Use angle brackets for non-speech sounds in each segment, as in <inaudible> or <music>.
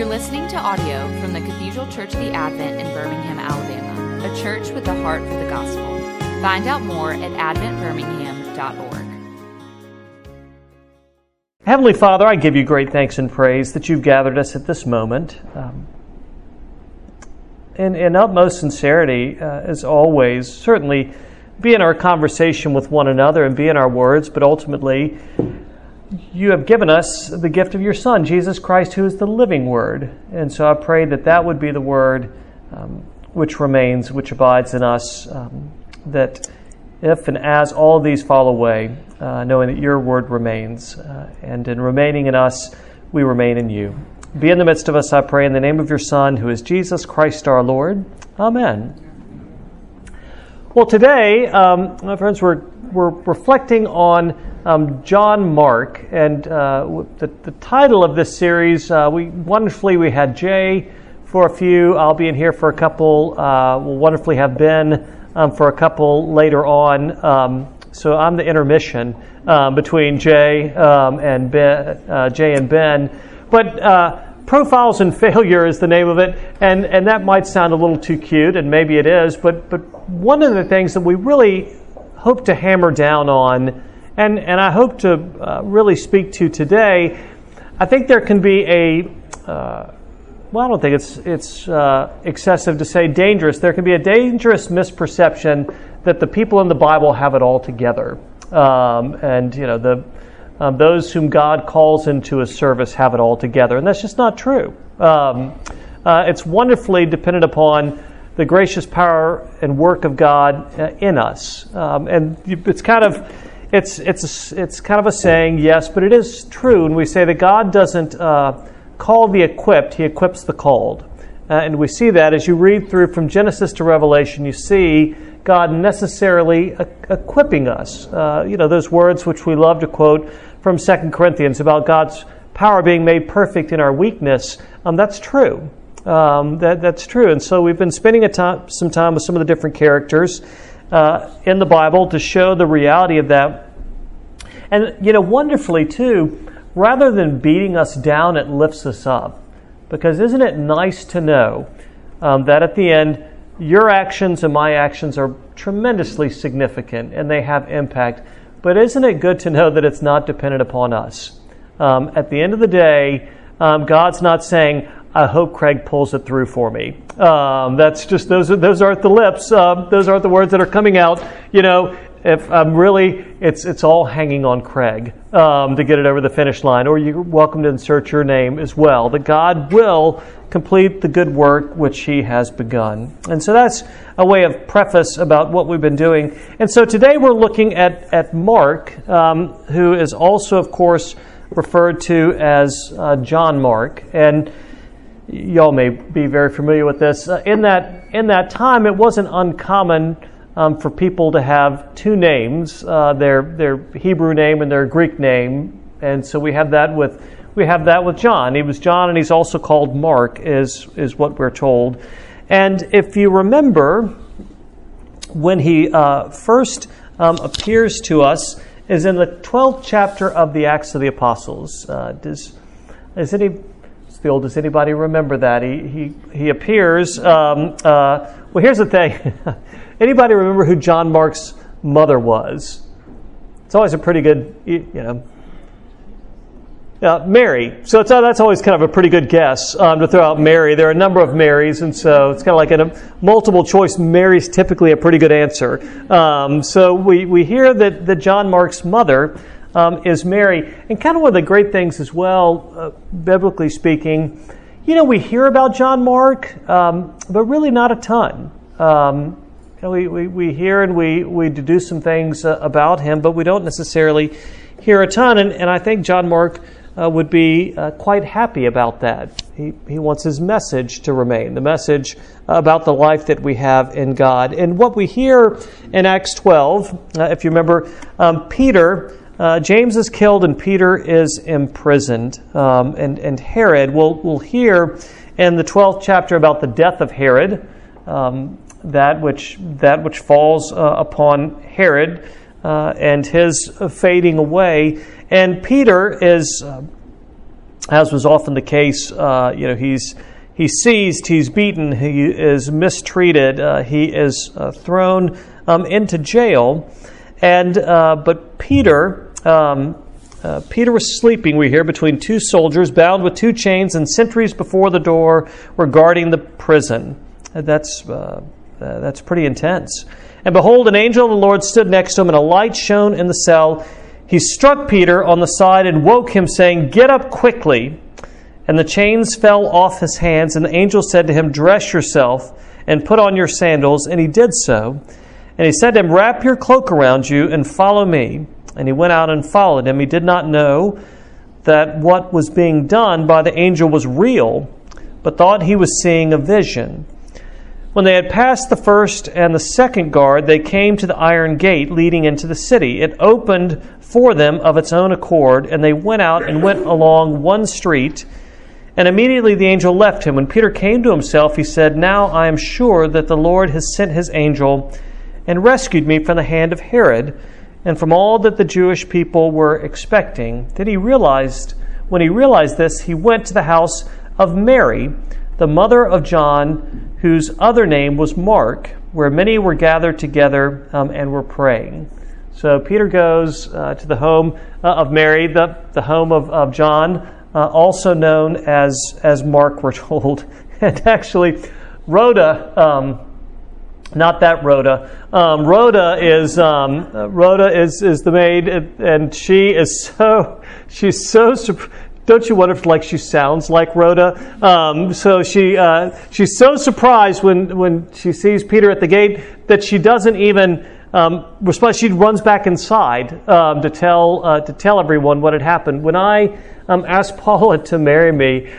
You're listening to audio from the Cathedral Church of the Advent in Birmingham, Alabama, a church with a heart for the gospel. Find out more at adventbirmingham.org. Heavenly Father, I give you great thanks and praise that you've gathered us at this moment. Um, in, in utmost sincerity, uh, as always, certainly be in our conversation with one another and be in our words, but ultimately, you have given us the gift of your Son, Jesus Christ, who is the living Word. And so I pray that that would be the Word um, which remains, which abides in us, um, that if and as all these fall away, uh, knowing that your Word remains, uh, and in remaining in us, we remain in you. Be in the midst of us, I pray, in the name of your Son, who is Jesus Christ our Lord. Amen. Well, today, um, my friends, we're, we're reflecting on um, John Mark, and uh, the, the, title of this series, uh, we wonderfully we had Jay for a few. I'll be in here for a couple. Uh, we'll wonderfully have Ben um, for a couple later on. Um, so I'm the intermission um, between Jay um, and Ben, uh, Jay and Ben. But uh, profiles and failure is the name of it, and and that might sound a little too cute, and maybe it is. But but one of the things that we really hope to hammer down on and, and I hope to uh, really speak to today. I think there can be a, uh, well, I don't think it's, it's uh, excessive to say dangerous. There can be a dangerous misperception that the people in the Bible have it all together. Um, and, you know, the, um, those whom God calls into his service have it all together. And that's just not true. Um, uh, it's wonderfully dependent upon the gracious power and work of God uh, in us. Um, and it's kind of it's, it's, it's kind of a saying, yes, but it is true. And we say that God doesn't uh, call the equipped, He equips the called. Uh, and we see that as you read through from Genesis to Revelation, you see God necessarily e- equipping us. Uh, you know, those words which we love to quote from Second Corinthians about God's power being made perfect in our weakness. Um, that's true. Um, that, that's true. And so we've been spending some time with some of the different characters uh, in the Bible to show the reality of that. And, you know, wonderfully, too, rather than beating us down, it lifts us up. Because isn't it nice to know um, that at the end, your actions and my actions are tremendously significant and they have impact. But isn't it good to know that it's not dependent upon us? Um, at the end of the day, um, God's not saying, I hope Craig pulls it through for me. Um, that's just those. Are, those aren't the lips. Uh, those aren't the words that are coming out. You know, if I'm really, it's it's all hanging on Craig um, to get it over the finish line. Or you're welcome to insert your name as well. That God will complete the good work which He has begun. And so that's a way of preface about what we've been doing. And so today we're looking at at Mark, um, who is also, of course, referred to as uh, John Mark, and y'all may be very familiar with this. Uh, in that in that time, it wasn't uncommon um, for people to have two names, uh, their their Hebrew name and their Greek name, and so we have that with we have that with John. He was John, and he's also called Mark, is is what we're told. And if you remember, when he uh, first um, appears to us, is in the twelfth chapter of the Acts of the Apostles. Uh, does is any Field. Does anybody remember that? He, he, he appears. Um, uh, well, here's the thing. <laughs> anybody remember who John Mark's mother was? It's always a pretty good, you know. Uh, Mary. So that's always kind of a pretty good guess um, to throw out Mary. There are a number of Marys, and so it's kind of like in a multiple choice. Mary's typically a pretty good answer. Um, so we, we hear that, that John Mark's mother um, is Mary. And kind of one of the great things as well, uh, biblically speaking, you know, we hear about John Mark, um, but really not a ton. You know, we, we, we hear and we, we deduce some things uh, about him, but we don't necessarily hear a ton. And, and I think John Mark uh, would be uh, quite happy about that. He, he wants his message to remain, the message about the life that we have in God. And what we hear in Acts 12, uh, if you remember, um, Peter uh, James is killed and Peter is imprisoned. Um, and, and Herod, we'll, we'll hear in the 12th chapter about the death of Herod, um, that, which, that which falls uh, upon Herod uh, and his fading away. And Peter is, uh, as was often the case, uh, you know, he's he's seized, he's beaten, he is mistreated, uh, he is uh, thrown um, into jail, and but Peter. Um, uh, Peter was sleeping, we hear, between two soldiers, bound with two chains, and sentries before the door were guarding the prison. That's, uh, that's pretty intense. And behold, an angel of the Lord stood next to him, and a light shone in the cell. He struck Peter on the side and woke him, saying, Get up quickly. And the chains fell off his hands, and the angel said to him, Dress yourself and put on your sandals. And he did so. And he said to him, Wrap your cloak around you and follow me. And he went out and followed him. He did not know that what was being done by the angel was real, but thought he was seeing a vision. When they had passed the first and the second guard, they came to the iron gate leading into the city. It opened for them of its own accord, and they went out and went along one street. And immediately the angel left him. When Peter came to himself, he said, Now I am sure that the Lord has sent his angel and rescued me from the hand of Herod and from all that the Jewish people were expecting. Then he realized, when he realized this, he went to the house of Mary, the mother of John, whose other name was Mark, where many were gathered together um, and were praying. So Peter goes uh, to the home uh, of Mary, the, the home of, of John, uh, also known as, as Mark, we're told. <laughs> and actually, Rhoda. Um, not that Rhoda. Um, Rhoda is um, Rhoda is is the maid, and she is so <laughs> she's so. Don't you wonder if like she sounds like Rhoda? Um, so she uh, she's so surprised when when she sees Peter at the gate that she doesn't even um, respond. She runs back inside um, to tell uh, to tell everyone what had happened. When I um, asked Paula to marry me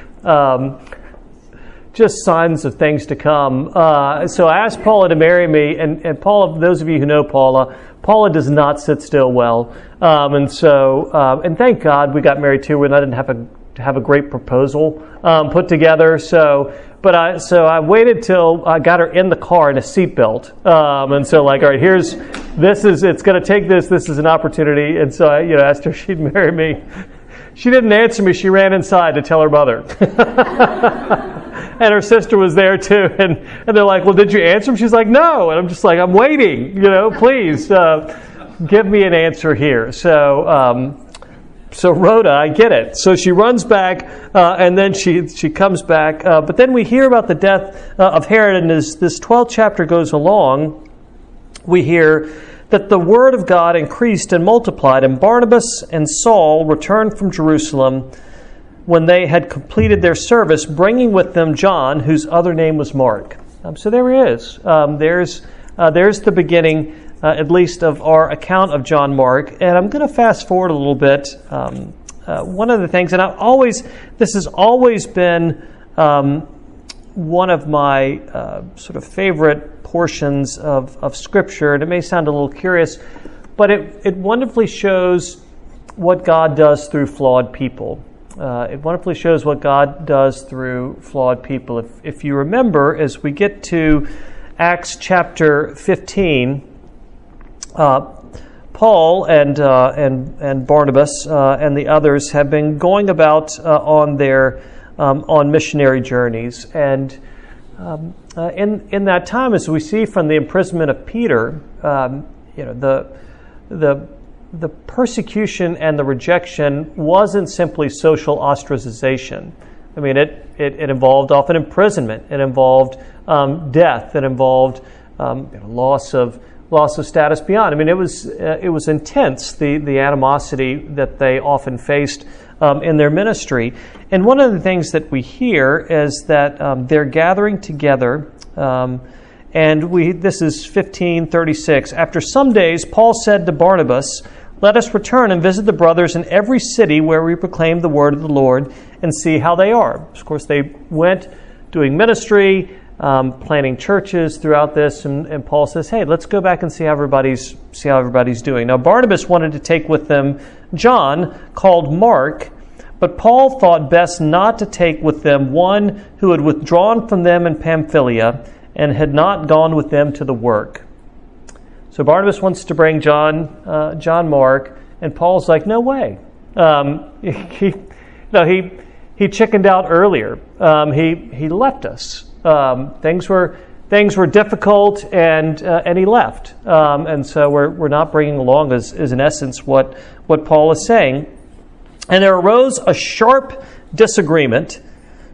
just signs of things to come. Uh, so I asked Paula to marry me, and, and Paula, those of you who know Paula, Paula does not sit still well, um, and so um, and thank God we got married too. When I didn't have a have a great proposal um, put together. So, but I so I waited till I got her in the car in a seatbelt, um, and so like, all right, here's this is it's going to take this. This is an opportunity, and so I you know asked her if she'd marry me. She didn't answer me. She ran inside to tell her mother. <laughs> and her sister was there too. <laughs> And, and they're like, Well, did you answer him? She's like, No. And I'm just like, I'm waiting, you know, please uh, give me an answer here. So, um, so Rhoda, I get it. So she runs back, uh, and then she she comes back. Uh, but then we hear about the death uh, of Herod, and as this 12th chapter goes along, we hear that the word of God increased and multiplied, and Barnabas and Saul returned from Jerusalem when they had completed their service, bringing with them John, whose other name was Mark. Um, so there he is. Um, there's, uh, there's the beginning, uh, at least, of our account of John Mark. And I'm going to fast forward a little bit. Um, uh, one of the things, and I've always, this has always been um, one of my uh, sort of favorite portions of, of Scripture, and it may sound a little curious, but it, it wonderfully shows what God does through flawed people uh, it wonderfully shows what God does through flawed people. If, if you remember, as we get to Acts chapter 15, uh, Paul and, uh, and, and Barnabas uh, and the others have been going about uh, on their um, on missionary journeys. And um, uh, in, in that time, as we see from the imprisonment of Peter, um, you know, the, the the persecution and the rejection wasn't simply social ostracization. I mean, it, it, it involved often imprisonment, it involved um, death, it involved um, you know, loss of loss of status beyond. I mean, it was uh, it was intense the the animosity that they often faced um, in their ministry. And one of the things that we hear is that um, they're gathering together. Um, and we, this is 1536. After some days, Paul said to Barnabas, let us return and visit the brothers in every city where we proclaim the word of the Lord and see how they are. Of course, they went doing ministry, um, planting churches throughout this, and, and, Paul says, "Hey, let's go back and see how everybody's see how everybody's doing." Now, Barnabas wanted to take with them John, called Mark, but Paul thought best not to take with them one who had withdrawn from them in Pamphylia and had not gone with them to the work. So Barnabas wants to bring John, uh, John Mark, and Paul's like, no way. Um, <laughs> he, no, he, he chickened out earlier. Um, he, he left us. Um, things were things were difficult, and uh, and he left. Um, and so we're, we're not bringing along is, is in essence what what Paul is saying. And there arose a sharp disagreement,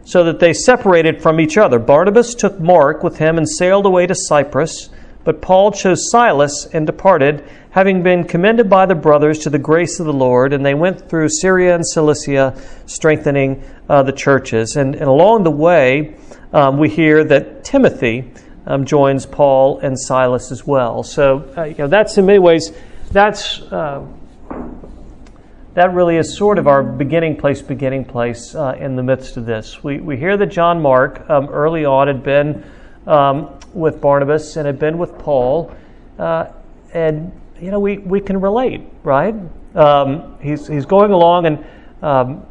so that they separated from each other. Barnabas took Mark with him and sailed away to Cyprus. But Paul chose Silas and departed, having been commended by the brothers to the grace of the Lord. And they went through Syria and Cilicia, strengthening uh, the churches. And, and, along the way, um, we hear that Timothy um, joins Paul and Silas as well. So, uh, you know, that's in many ways, that's. Uh, that really is sort of our beginning place, beginning place uh, in the midst of this. We, we hear that John Mark um, early on had been um, with Barnabas and had been with Paul. Uh, and, you know, we, we can relate, right? Um, he's, he's going along and um,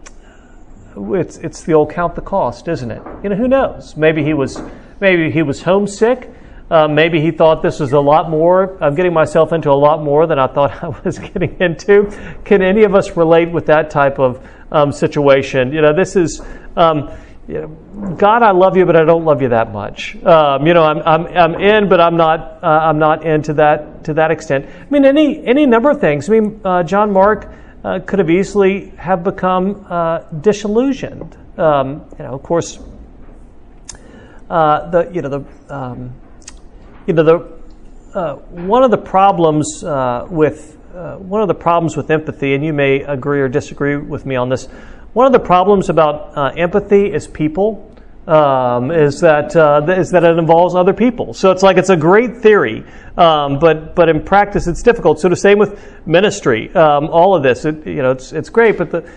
it's, it's the old count the cost, isn't it? You know, who knows? Maybe he was, maybe he was homesick. Uh, maybe he thought this was a lot more. I'm getting myself into a lot more than I thought <laughs> I was getting into. Can any of us relate with that type of um, situation? You know, this is. Um, you know, God, I love you, but I don't love you that much. Um, you know, I'm, I'm, I'm in, but I'm not, uh, I'm not into that to that extent. I mean, any any number of things. I mean, uh, John Mark uh, could have easily have become uh, disillusioned. Um, you know, of course, uh, the you know the um, you know, the, uh, one of the problems with one of the problems with empathy, and you may agree or disagree with me on this. One of the problems about uh, empathy is people. Um, is that uh, is that it involves other people? So it's like it's a great theory, um, but but in practice it's difficult. So the same with ministry. Um, all of this, it, you know, it's it's great, but the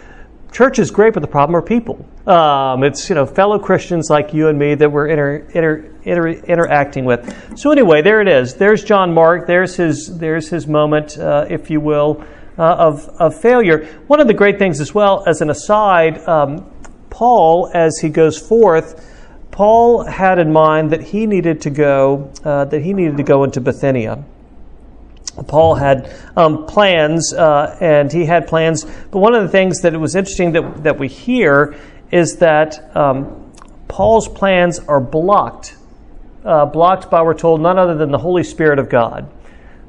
church is great, but the problem are people. Um, it's you know fellow Christians like you and me that we're inter, inter, inter, interacting with. So anyway, there it is. There's John Mark. There's his there's his moment, uh, if you will, uh, of of failure. One of the great things as well, as an aside, um, Paul, as he goes forth, Paul had in mind that he needed to go uh, that he needed to go into Bithynia. Paul had um, plans, uh, and he had plans. But one of the things that it was interesting that, that we hear is that um, Paul's plans are blocked, uh, blocked by, we're told, none other than the Holy Spirit of God.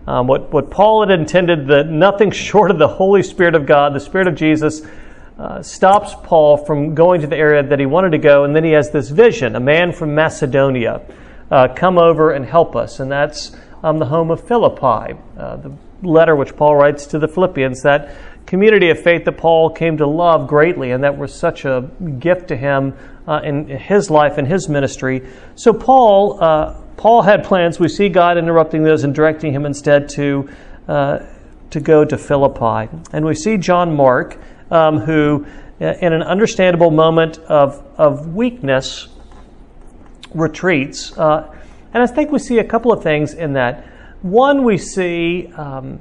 Um, what, what Paul had intended, that nothing short of the Holy Spirit of God, the Spirit of Jesus, uh, stops Paul from going to the area that he wanted to go, and then he has this vision a man from Macedonia uh, come over and help us. And that's um, the home of Philippi, uh, the letter which Paul writes to the Philippians, that community of faith that Paul came to love greatly and that was such a gift to him uh, in his life and his ministry. So Paul, uh, Paul had plans. We see God interrupting those and directing him instead to uh, to go to Philippi, and we see John Mark, um, who, uh, in an understandable moment of of weakness, retreats. Uh, and I think we see a couple of things in that. One, we see, um,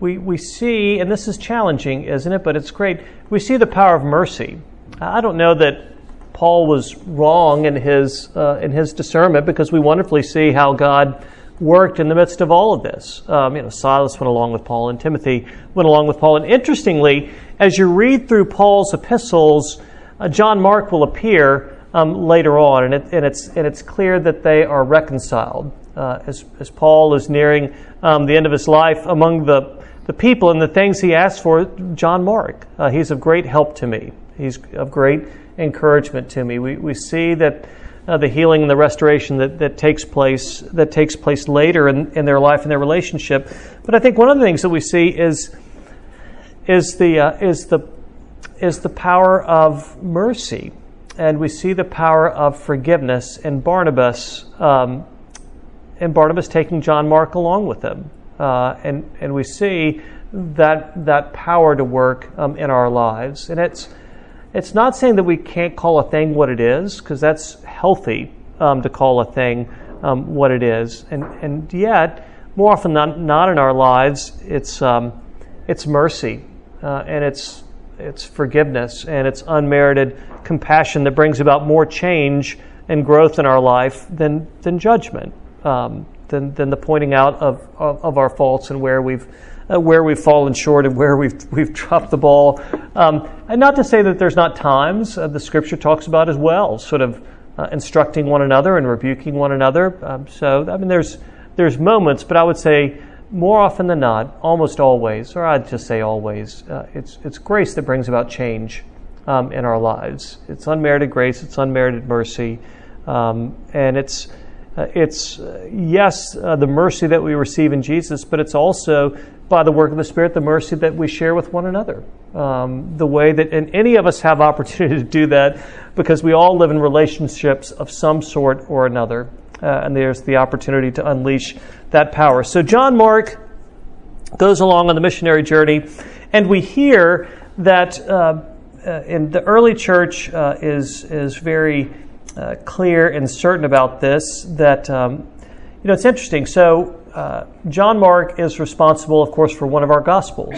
we, we see, and this is challenging, isn't it? But it's great. We see the power of mercy. I don't know that Paul was wrong in his, uh, in his discernment because we wonderfully see how God worked in the midst of all of this. Um, you know, Silas went along with Paul, and Timothy went along with Paul. And interestingly, as you read through Paul's epistles, uh, John Mark will appear um, later on, and, it, and, it's, and it's clear that they are reconciled. Uh, as, as Paul is nearing um, the end of his life, among the, the people and the things he asked for, John Mark, uh, he's of great help to me. He's of great encouragement to me. We, we see that uh, the healing and the restoration that, that takes place that takes place later in, in their life and their relationship. But I think one of the things that we see is is the uh, is the is the power of mercy and we see the power of forgiveness in Barnabas, um, and Barnabas taking John Mark along with him, uh, and and we see that that power to work um, in our lives, and it's it's not saying that we can't call a thing what it is, because that's healthy um, to call a thing um, what it is, and and yet more often than not in our lives, it's um, it's mercy, uh, and it's it's forgiveness and it's unmerited compassion that brings about more change and growth in our life than, than judgment, um, than, than the pointing out of, of, of, our faults and where we've, uh, where we've fallen short and where we've, we've dropped the ball. Um, and not to say that there's not times uh, the scripture talks about as well, sort of uh, instructing one another and rebuking one another. Um, so, I mean, there's, there's moments, but I would say more often than not, almost always, or I'd just say always, uh, it's, it's grace that brings about change um, in our lives. It's unmerited grace, it's unmerited mercy, um, and it's uh, it's uh, yes uh, the mercy that we receive in Jesus, but it's also by the work of the Spirit the mercy that we share with one another. Um, the way that and any of us have <laughs> opportunity to do that because we all live in relationships of some sort or another, uh, and there's the opportunity to unleash that power. So John Mark goes along on the missionary journey, and we hear that uh, uh, in the early church uh, is is very uh, clear and certain about this. That um, you know, it's interesting. So uh, John Mark is responsible, of course, for one of our gospels.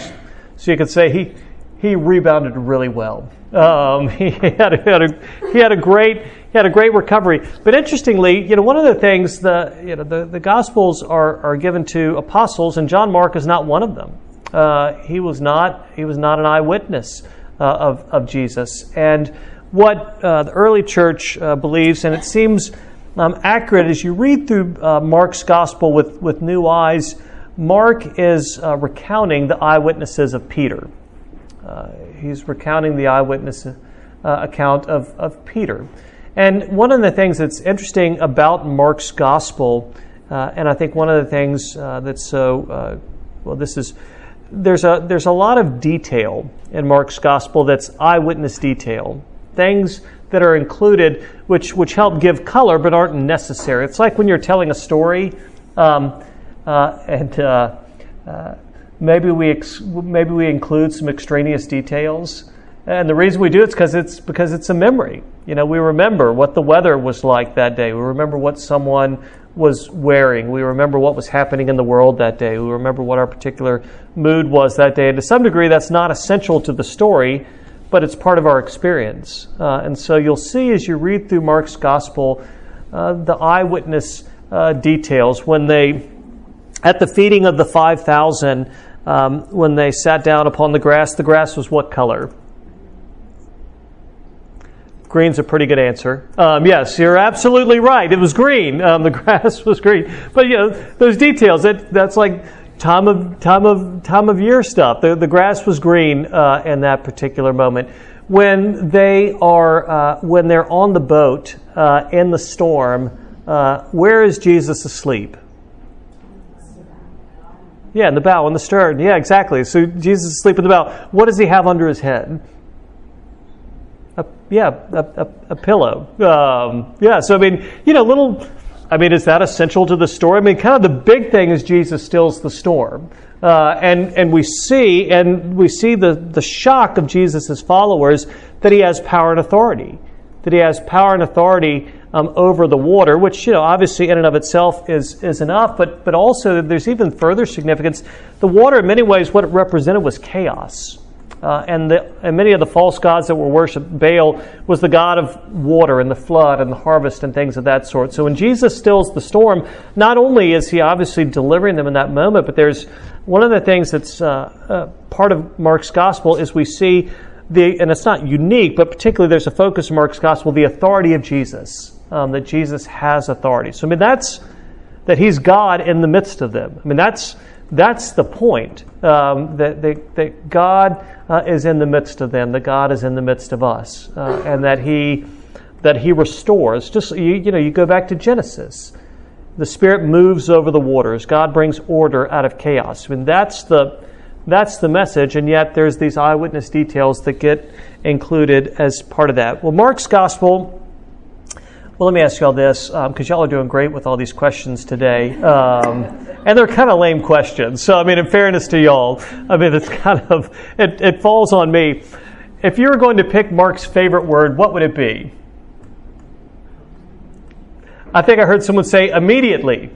So you could say he he rebounded really well. Um, <laughs> he, had a, had a, he had a great he had a great recovery. But interestingly, you know, one of the things the you know the, the Gospels are are given to apostles, and John Mark is not one of them. Uh, he was not he was not an eyewitness uh, of, of Jesus. And what uh, the early church uh, believes, and it seems um, accurate as you read through uh, Mark's gospel with, with new eyes, Mark is uh, recounting the eyewitnesses of Peter. Uh, he's recounting the eyewitness account of, of Peter. And one of the things that's interesting about Mark's gospel, and I think one of the things that's so, well, this is there's a there's a lot of detail in Mark's gospel that's eyewitness detail, things that are included which which help give color but aren't necessary. It's like when you're telling a story, um, uh, and uh, uh, maybe we ex- maybe we include some extraneous details. And the reason we do it is because it's because it's a memory. You know, we remember what the weather was like that day. We remember what someone was wearing. We remember what was happening in the world that day. We remember what our particular mood was that day. And to some degree, that's not essential to the story, but it's part of our experience. Uh, and so you'll see as you read through Mark's gospel uh, the eyewitness uh, details when they, at the feeding of the 5,000, um, when they sat down upon the grass, the grass was what color? Green's a pretty good answer. Um, yes, you're absolutely right. It was green. Um, the <laughs> grass was green. But you know those details. That that's like time of time of time of year stuff. The the grass was green uh, in that particular moment. When they are uh, when they're on the boat uh, in the storm, uh, where is Jesus asleep? Yeah, in the bow, in the stern. Yeah, exactly. So Jesus is asleep in the bow. What does he have under his head? A, yeah, a, a, a pillow. Um, yeah, so I mean, you know, little. I mean, is that essential to the story? I mean, kind of the big thing is Jesus stills the storm, uh, and and we see and we see the the shock of Jesus' followers that he has power and authority, that he has power and authority um, over the water, which you know obviously in and of itself is is enough, but but also there's even further significance. The water, in many ways, what it represented was chaos. Uh, and, the, and many of the false gods that were worshipped, Baal was the god of water and the flood and the harvest and things of that sort. So when Jesus stills the storm, not only is he obviously delivering them in that moment, but there's one of the things that's uh, uh, part of Mark's gospel is we see the, and it's not unique, but particularly there's a focus in Mark's gospel, the authority of Jesus, um, that Jesus has authority. So I mean that's that he's God in the midst of them. I mean that's that's the point um, that, that, that, God uh, is in the midst of them, that God is in the midst of us, uh, and that He that He restores. Just you, you know, you go back to Genesis. The Spirit moves over the waters. God brings order out of chaos. I mean, that's the that's the message, and yet there's these eyewitness details that get included as part of that. Well, Mark's gospel well, let me ask y'all this, because um, y'all are doing great with all these questions today. Um, and they're kind of lame questions. So, I mean, in fairness to y'all, I mean, it's kind of, it, it falls on me. If you were going to pick Mark's favorite word, what would it be? I think I heard someone say immediately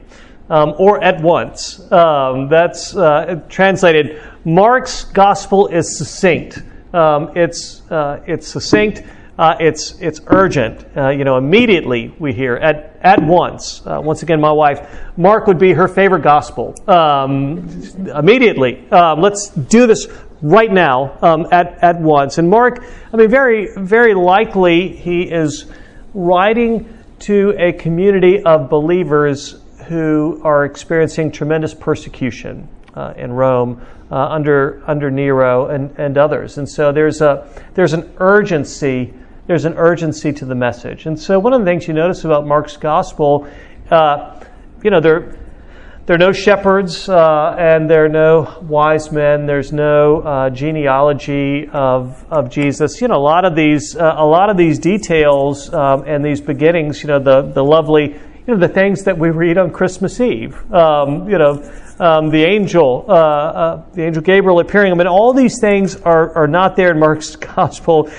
um, or at once. Um, that's uh, translated. Mark's gospel is succinct. Um, it's, uh, it's succinct Uh, it's it's urgent. Uh, you know, immediately we hear at at once. Uh, once again, my wife, Mark would be her favorite gospel. Um, immediately, um, let's do this right now um, at at once. And Mark, I mean, very very likely he is writing to a community of believers who are experiencing tremendous persecution uh, in Rome uh, under under Nero and, and others. And so there's a there's an urgency there's an urgency to the message. And so one of the things you notice about Mark's gospel, uh, you know, there there are no shepherds uh, and there are no wise men. There's no uh, genealogy of of Jesus. You know, a lot of these uh, a lot of these details um, and these beginnings. You know, the the lovely you know the things that we read on Christmas Eve. Um, you know, um, the angel, uh, uh, the angel Gabriel appearing. I mean, all these things are are not there in Mark's <laughs> gospel.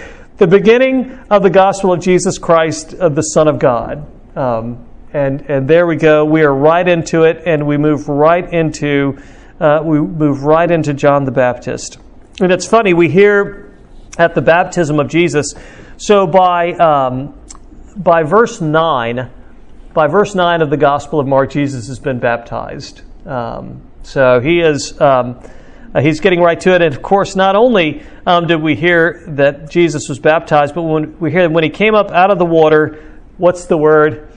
The beginning of the gospel of Jesus Christ, of the Son of God. Um, and and there we go. We are right into it, and we move right into uh, we move right into John the Baptist. And it's funny we hear at the baptism of Jesus. So by um, by verse nine by verse 9 of the Gospel of Mark, Jesus has been baptized. Um, so he is. Um, uh, he's getting right to it. And of course, not only um, did we hear that Jesus was baptized, but when we hear that when he came up out of the water, what's the word?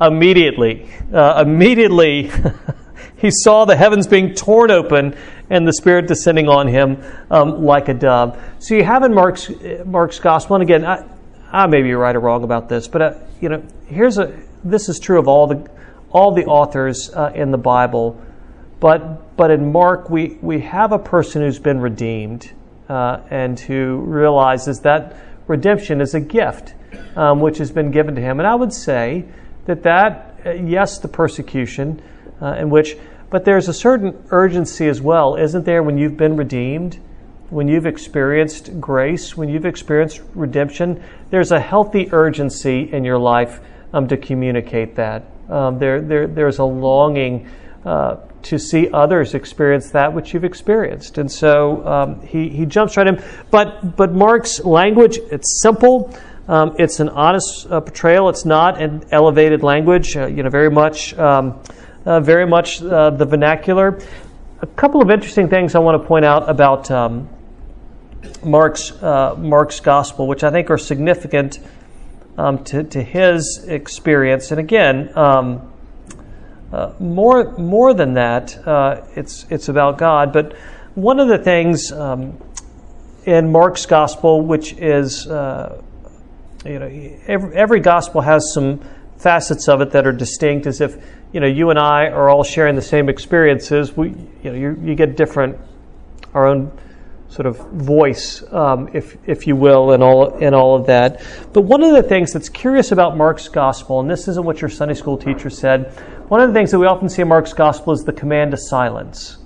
Immediately. Uh, immediately, <laughs> he saw the heavens being torn open and the Spirit descending on him um, like a dove. So you have in Mark's, Mark's Gospel, and again, I, I may be right or wrong about this, but uh, you know, here's a this is true of all the all the authors uh, in the Bible, but but in Mark we we have a person who's been redeemed uh, and who realizes that redemption is a gift um, which has been given to him, and I would say that that uh, yes the persecution uh, in which but there's a certain urgency as well, isn't there, when you've been redeemed? When you've experienced grace, when you've experienced redemption, there's a healthy urgency in your life um, to communicate that. Um, there, there, there's a longing uh, to see others experience that which you've experienced. And so um, he, he jumps right in. But, but Mark's language, it's simple. Um, it's an honest uh, portrayal. It's not an elevated language, uh, you know, very much, um, uh, very much uh, the vernacular. A couple of interesting things I want to point out about um, Mark's, uh, Mark's gospel, which I think are significant um, to, to his experience. And again, um, uh, more more than that, uh, it's it's about God. But one of the things um, in Mark's gospel, which is uh, you know every, every gospel has some facets of it that are distinct, as if you know you and I are all sharing the same experiences. We you know you, you get different our own sort of voice, um, if if you will, in all in all of that. But one of the things that's curious about Mark's gospel, and this isn't what your Sunday school teacher said, one of the things that we often see in Mark's gospel is the command to silence.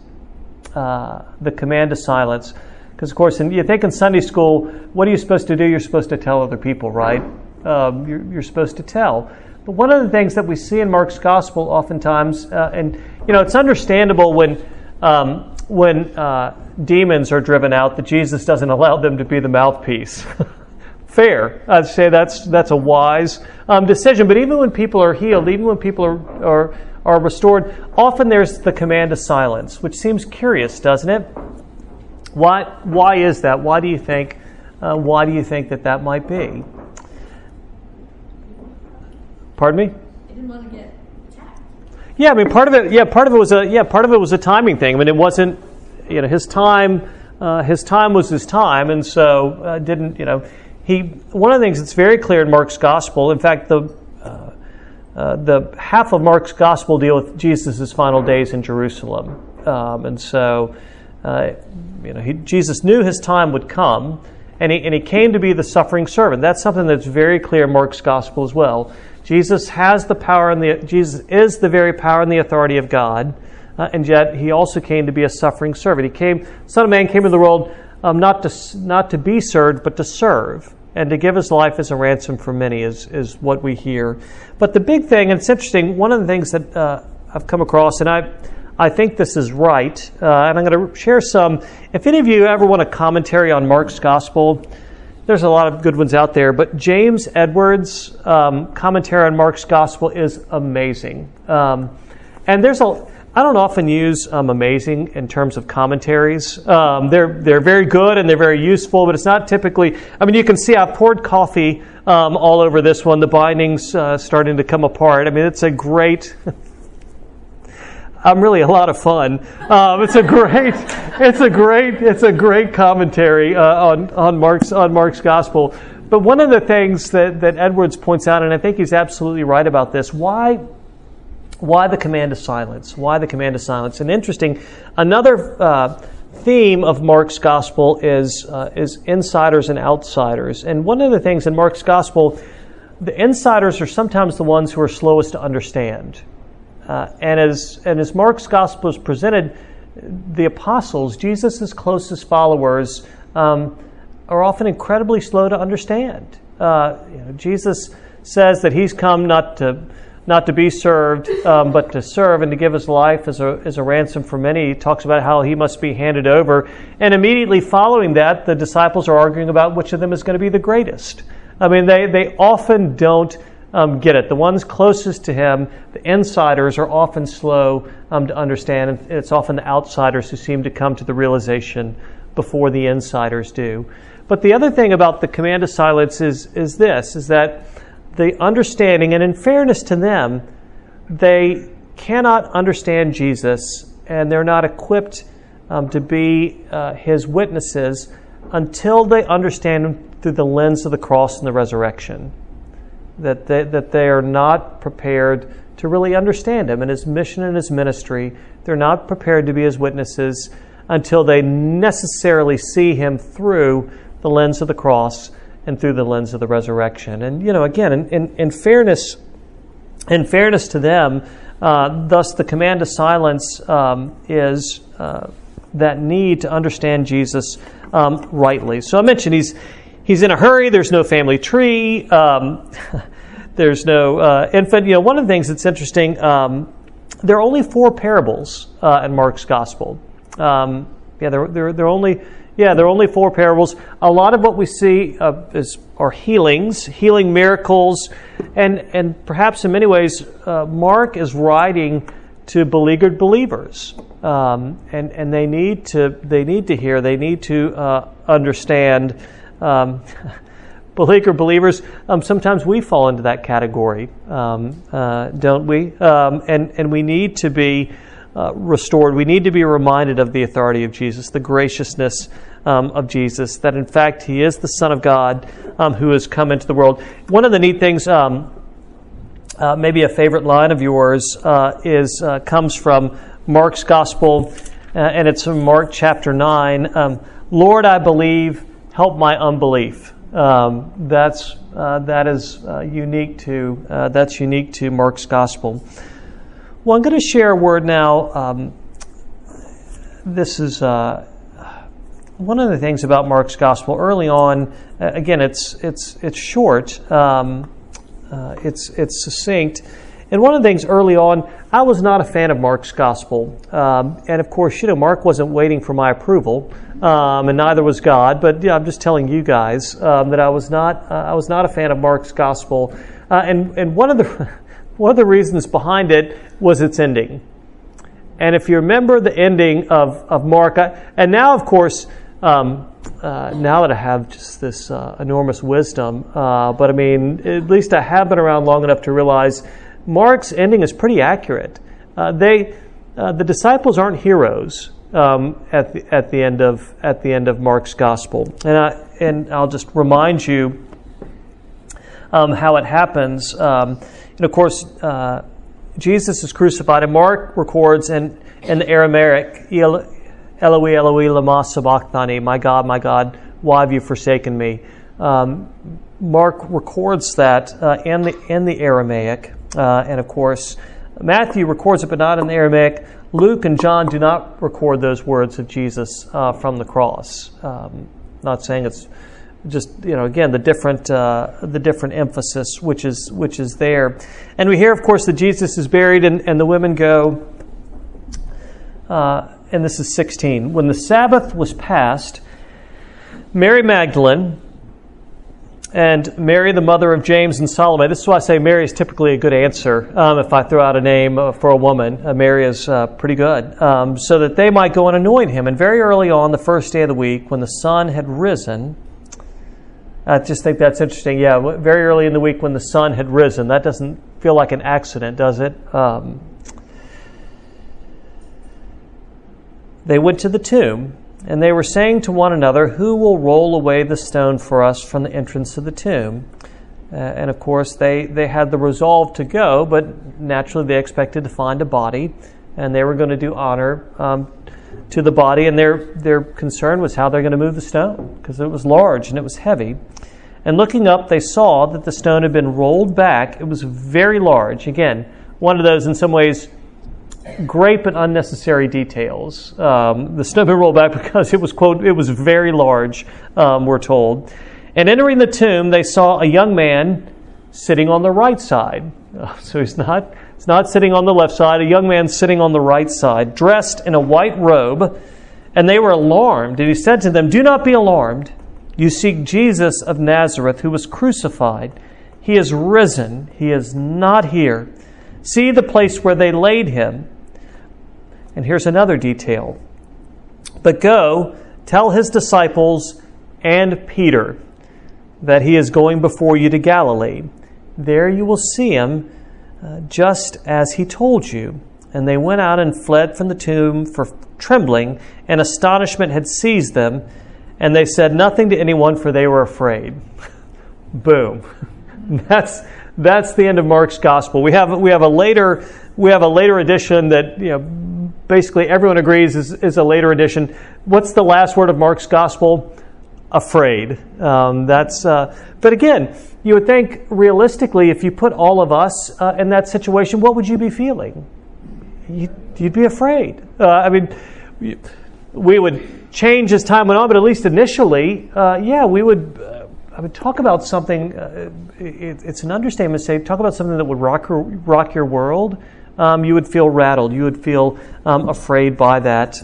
Uh, the command to silence, because of course, in, you think in Sunday school, what are you supposed to do? You're supposed to tell other people, right? Um, you're, you're, supposed to tell. But one of the things that we see in Mark's gospel, oftentimes, uh, and you know, it's understandable when. Um, when uh, demons are driven out that Jesus doesn't allow them to be the mouthpiece. <laughs> Fair. I'd say that's, that's a wise um, decision. But even when people are healed, even when people are, are, are restored, often there's the command to silence, which seems curious, doesn't it? Why, why is that? Why do you think, uh, why do you think that that might be? Pardon me? I didn't want to get yeah, I mean, part of it. Yeah, part of it was a yeah, part of it was a timing thing. I mean, it wasn't you know his time. Uh, his time was his time, and so uh, didn't you know he. One of the things that's very clear in Mark's gospel. In fact, the uh, uh the half of Mark's gospel deal with Jesus' final days in Jerusalem, um, and so uh, you know he, Jesus knew his time would come, and he and he came to be the suffering servant. That's something that's very clear in Mark's gospel as well. Jesus has the power and the Jesus is the very power and the authority of God, uh, and yet he also came to be a suffering servant. He came, Son of Man came into the world um, not to not to be served, but to serve and to give his life as a ransom for many is is what we hear. But the big thing, and it's interesting, one of the things that uh, I've come across, and I. I think this is right, uh, and I'm going to share some. If any of you ever want a commentary on Mark's gospel, there's a lot of good ones out there, but James Edwards' um, commentary on Mark's gospel is amazing. Um, and there's a, I don't often use um, amazing in terms of commentaries. Um, they're, they're very good and they're very useful, but it's not typically, I mean, you can see I've poured coffee um, all over this one. The binding's uh, starting to come apart. I mean, it's a great. <laughs> I'm really a lot of fun. Um, it's a great, <laughs> it's a great, it's a great commentary uh, on on Mark's on Mark's gospel. But one of the things that, that Edwards points out, and I think he's absolutely right about this, why why the command of silence? Why the command of silence? And interesting, another uh, theme of Mark's gospel is uh, is insiders and outsiders. And one of the things in Mark's gospel, the insiders are sometimes the ones who are slowest to understand. Uh, and as and as Mark's gospel is presented, the apostles, Jesus' closest followers, um, are often incredibly slow to understand. Uh, you know, Jesus says that he's come not to not to be served, um, but to serve and to give his life as a, as a ransom for many. He talks about how he must be handed over. And immediately following that, the disciples are arguing about which of them is going to be the greatest. I mean, they, they often don't um, get it. The ones closest to him, the insiders, are often slow um, to understand, and it's often the outsiders who seem to come to the realization before the insiders do. But the other thing about the command of silence is, is this, is that the understanding, and in fairness to them, they cannot understand Jesus and they're not equipped um, to be uh, his witnesses until they understand him through the lens of the cross and the resurrection that they, that they are not prepared to really understand him and his mission and his ministry. They're not prepared to be his witnesses until they necessarily see him through the lens of the cross and through the lens of the resurrection. And you know, again, in, in, in fairness, in fairness to them, uh, thus the command to silence um, is uh, that need to understand Jesus um, rightly. So I mentioned he's he's in a hurry. There's no family tree. Um, <laughs> there's no uh, infant. You know, one of the things that's interesting. Um, there are only four parables uh, in Mark's gospel. Um, yeah, there, there, there are only yeah, there are only four parables. A lot of what we see uh, is are healings, healing miracles, and and perhaps in many ways, uh, Mark is writing to beleaguered believers, um, and and they need to they need to hear, they need to uh, understand. Um, <laughs> beleaguered believers, um, sometimes we fall into that category, um, uh, don't we? Um, and and we need to be uh, restored. We need to be reminded of the authority of Jesus, the graciousness um, of Jesus, that in fact He is the Son of God um, who has come into the world. One of the neat things, um, uh, maybe a favorite line of yours, uh, is uh, comes from Mark's Gospel, uh, and it's from Mark chapter 9. Um, Lord, I believe, help my unbelief. Um, that's uh, that is unique to that's unique to Mark's Gospel. Well, I'm going to share a word now. Um, this is uh, one of the things about Mark's gospel. Early on, again, it's it's it's short, um, uh, it's it's succinct, and one of the things early on, I was not a fan of Mark's gospel, um, and of course, you know, Mark wasn't waiting for my approval, um, and neither was God. But I'm just telling you guys um, that I was not uh, I was not a fan of Mark's gospel, uh, and and one of the <laughs> One of the reasons behind it was its ending. And if you remember the ending of, of Mark, and now, of course, um, uh, now that I have just this uh, enormous wisdom, uh, but I mean, at least I have been around long enough to realize Mark's ending is pretty accurate. Uh, they, uh, the disciples aren't heroes um, at the at the end of at the end of Mark's gospel, and I and I'll just remind you um, how it happens. Um, and of course, uh, Jesus is crucified, and Mark records in, in the Aramaic, Eloi, Eloi, lama sabachthani, my God, my God, why have you forsaken me? Um, Mark records that uh, in, the, in the Aramaic, uh, and of course, Matthew records it, but not in the Aramaic. Luke and John do not record those words of Jesus uh, from the cross. Um, not saying it's just you know again the different uh, the different emphasis which is which is there and we hear of course that jesus is buried and, and the women go uh, and this is 16 when the sabbath was passed mary magdalene and Mary, the mother of James and Salome. This is why I say Mary is typically a good answer um, if I throw out a name uh, for a woman. Uh, Mary is uh, pretty good. Um, so that they might go and anoint him. And very early on, the first day of the week, when the sun had risen, I just think that's interesting. Yeah, very early in the week when the sun had risen. That doesn't feel like an accident, does it? Um, they went to the tomb and they were saying to one another, Who will roll away the stone for us from the entrance of the tomb? Uh, and of course, they, they had the resolve to go, but naturally they expected to find a body, and they were going to do honor um, to the body, and their, their concern was how they're going to move the stone, because it was large and it was heavy. And looking up, they saw that the stone had been rolled back. It was very large. Again, one of those, in some ways, great but unnecessary details. Um, the stone had been rolled back <laughs> because it was quote it was very large. Um, we're told, and entering the tomb, they saw a young man sitting on the right side. <laughs> So he's not he's not sitting on the left side. A young man sitting on the right side, dressed in a white robe, and they were alarmed. And he said to them, "Do not be alarmed. You seek Jesus of Nazareth, who was crucified. He is risen. He is not here." See the place where they laid him. And here's another detail. But go, tell his disciples and Peter that he is going before you to Galilee. There you will see him just as he told you. And they went out and fled from the tomb for trembling, and astonishment had seized them. And they said nothing to anyone, for they were afraid. <laughs> Boom. <laughs> That's that's the end of Mark's gospel. We have we have a later we have a later edition that you know basically everyone agrees is, is a later edition. What's the last word of Mark's gospel? Afraid. Um, that's uh, but again, you would think realistically, if you put all of us uh, in that situation, what would you be feeling? You'd, you'd be afraid. Uh, I mean, we would change as time went on, but at least initially, uh, yeah, we would uh, I would talk about something. Uh, it, it's an understatement to say talk about something that would rock rock your world. Um, you would feel rattled. You would feel um, afraid by that.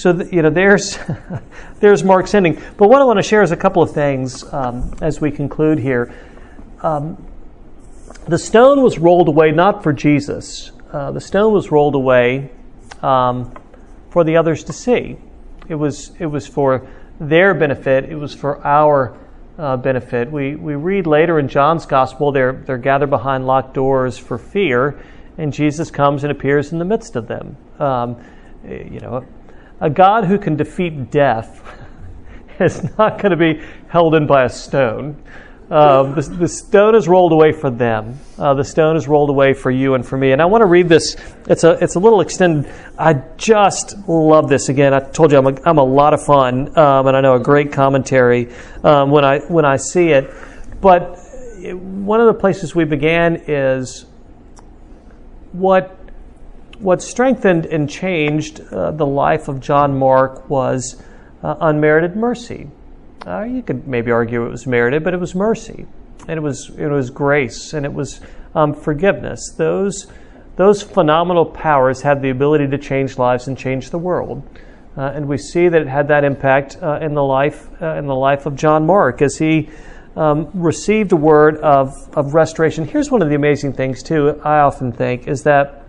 So th- you know, there's <laughs> there's Mark's ending. But what I want to share is a couple of things um, as we conclude here. Um, the stone was rolled away not for Jesus. Uh, the stone was rolled away um, for the others to see. It was it was for their benefit. It was for our uh, benefit. We, we read later in John's gospel, they're, they're gathered behind locked doors for fear, and Jesus comes and appears in the midst of them. Um, you know, a God who can defeat death <laughs> is not going to be held in by a stone. Uh, the, the, stone is rolled away for them. Uh, the stone is rolled away for you and for me. And I want to read this. It's a it's a little extended. I just love this. Again, I told you I'm a, I'm a lot of fun, um, and I know a great commentary um, when I when I see it. But one of the places we began is what what strengthened and changed uh, the life of John Mark was uh, unmerited mercy. Uh, you could maybe argue it was merited, but it was mercy, and it was it was grace, and it was um, forgiveness. Those those phenomenal powers had the ability to change lives and change the world, uh, and we see that it had that impact uh, in the life uh, in the life of John Mark as he. Um, received a word of, of restoration. Here's one of the amazing things, too, I often think, is that,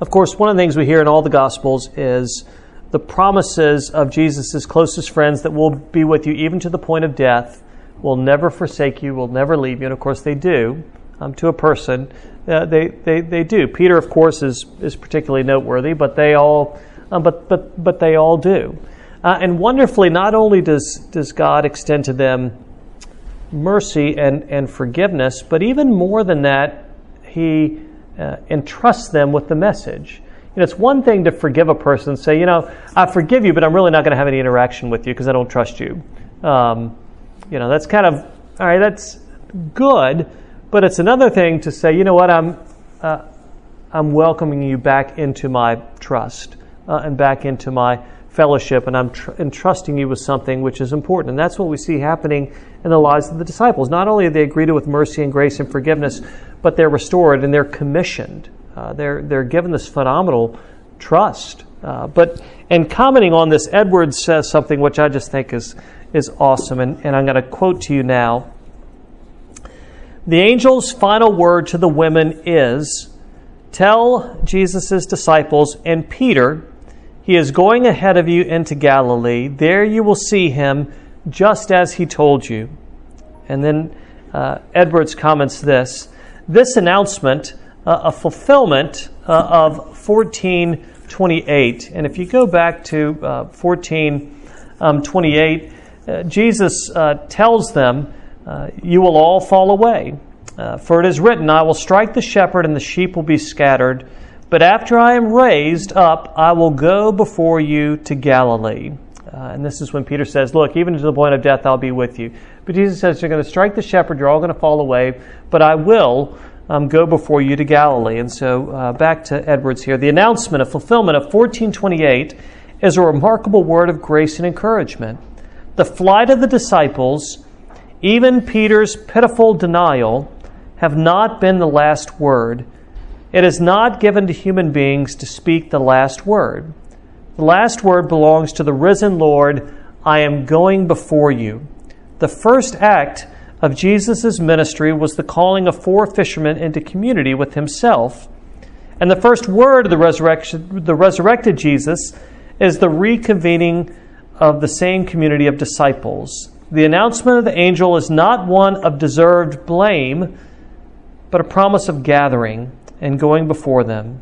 of course, one of the things we hear in all the Gospels is the promises of Jesus' closest friends that will be with you even to the point of death, will never forsake you, will never leave you. And of course, they do um, to a person. Uh, they, they, they do. Peter, of course, is, is particularly noteworthy, but they all, um, but, but, but they all do. Uh, and wonderfully, not only does, does God extend to them mercy and, and forgiveness, but even more than that, He uh, entrusts them with the message. You know, it's one thing to forgive a person and say, you know, I forgive you, but I'm really not going to have any interaction with you because I don't trust you. Um, you know, that's kind of, all right, that's good, but it's another thing to say, you know what, I'm, uh, I'm welcoming you back into my trust uh, and back into my fellowship, and I'm tr- entrusting you with something which is important. And that's what we see happening in the lives of the disciples. Not only are they greeted with mercy and grace and forgiveness, but they're restored and they're commissioned uh, they're, they're given this phenomenal trust. Uh, but in commenting on this, Edwards says something which I just think is, is awesome. And, and I'm going to quote to you now. The angel's final word to the women is Tell Jesus' disciples and Peter, he is going ahead of you into Galilee. There you will see him just as he told you. And then uh, Edwards comments this this announcement, uh, a fulfillment uh, of 1428. And if you go back to 1428, um, uh, Jesus uh, tells them, uh, You will all fall away. for it is written, I will strike the shepherd, and the sheep will be scattered. But after I am raised up, I will go before you to Galilee. Uh, and this is when Peter says, Look, even to the point of death, I'll be with you. But Jesus says, You're going to strike the shepherd, you're all going to fall away, but I will um, go before you to Galilee. And so uh, back to Edwards here. The announcement of fulfillment of 1428 is a remarkable word of grace and encouragement. The flight of the disciples, even Peter's pitiful denial, have not been the last word. It is not given to human beings to speak the last word. The last word belongs to the risen Lord I am going before you. The first act of Jesus' ministry was the calling of four fishermen into community with himself. And the first word of the, resurrection, the resurrected Jesus is the reconvening of the same community of disciples. The announcement of the angel is not one of deserved blame, but a promise of gathering and going before them.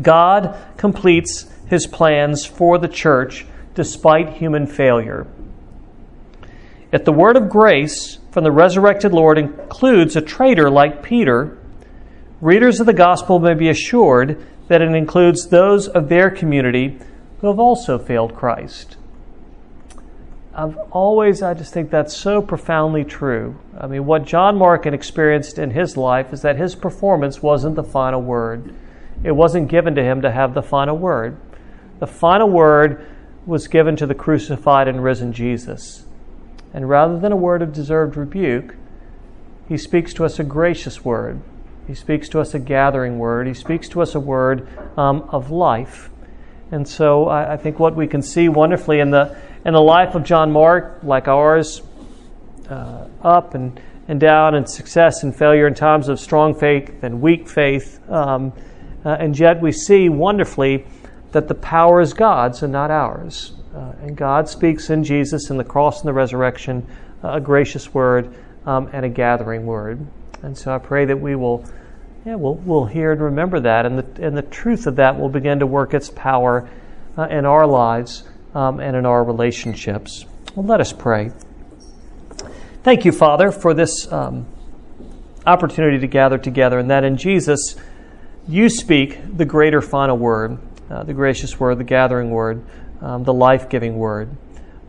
God completes his plans for the church despite human failure. If the word of grace from the resurrected Lord includes a traitor like Peter, readers of the gospel may be assured that it includes those of their community who have also failed Christ. I've always, I just think that's so profoundly true. I mean, what John Mark had experienced in his life is that his performance wasn't the final word. It wasn't given to him to have the final word. The final word was given to the crucified and risen Jesus. And rather than a word of deserved rebuke, he speaks to us a gracious word. He speaks to us a gathering word. He speaks to us a word um, of life. And so I, I, think what we can see wonderfully in the, in the life of John Mark, like ours, uh, up and, and down, and success and failure in times of strong faith and weak faith. Um, uh, and yet we see wonderfully that the power is God's and not ours. Uh, and God speaks in Jesus in the cross and the resurrection uh, a gracious word um, and a gathering word. And so I pray that we will, yeah, we'll, we'll hear and remember that, and the, and the truth of that will begin to work its power uh, in our lives um, and in our relationships. Well, let us pray. Thank you, Father, for this um, opportunity to gather together, and that in Jesus you speak the greater final word uh, the gracious word, the gathering word, um, the life giving word.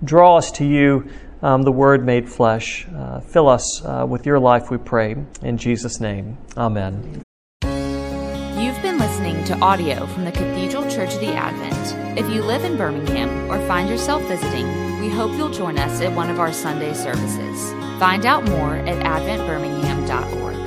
Draw us to you, um, the word made flesh. Uh, fill us uh, with your life, we pray. In Jesus' name, amen. You've been listening to audio from the Cathedral Church of the Advent. If you live in Birmingham or find yourself visiting, we hope you'll join us at one of our Sunday services. Find out more at adventbirmingham.org.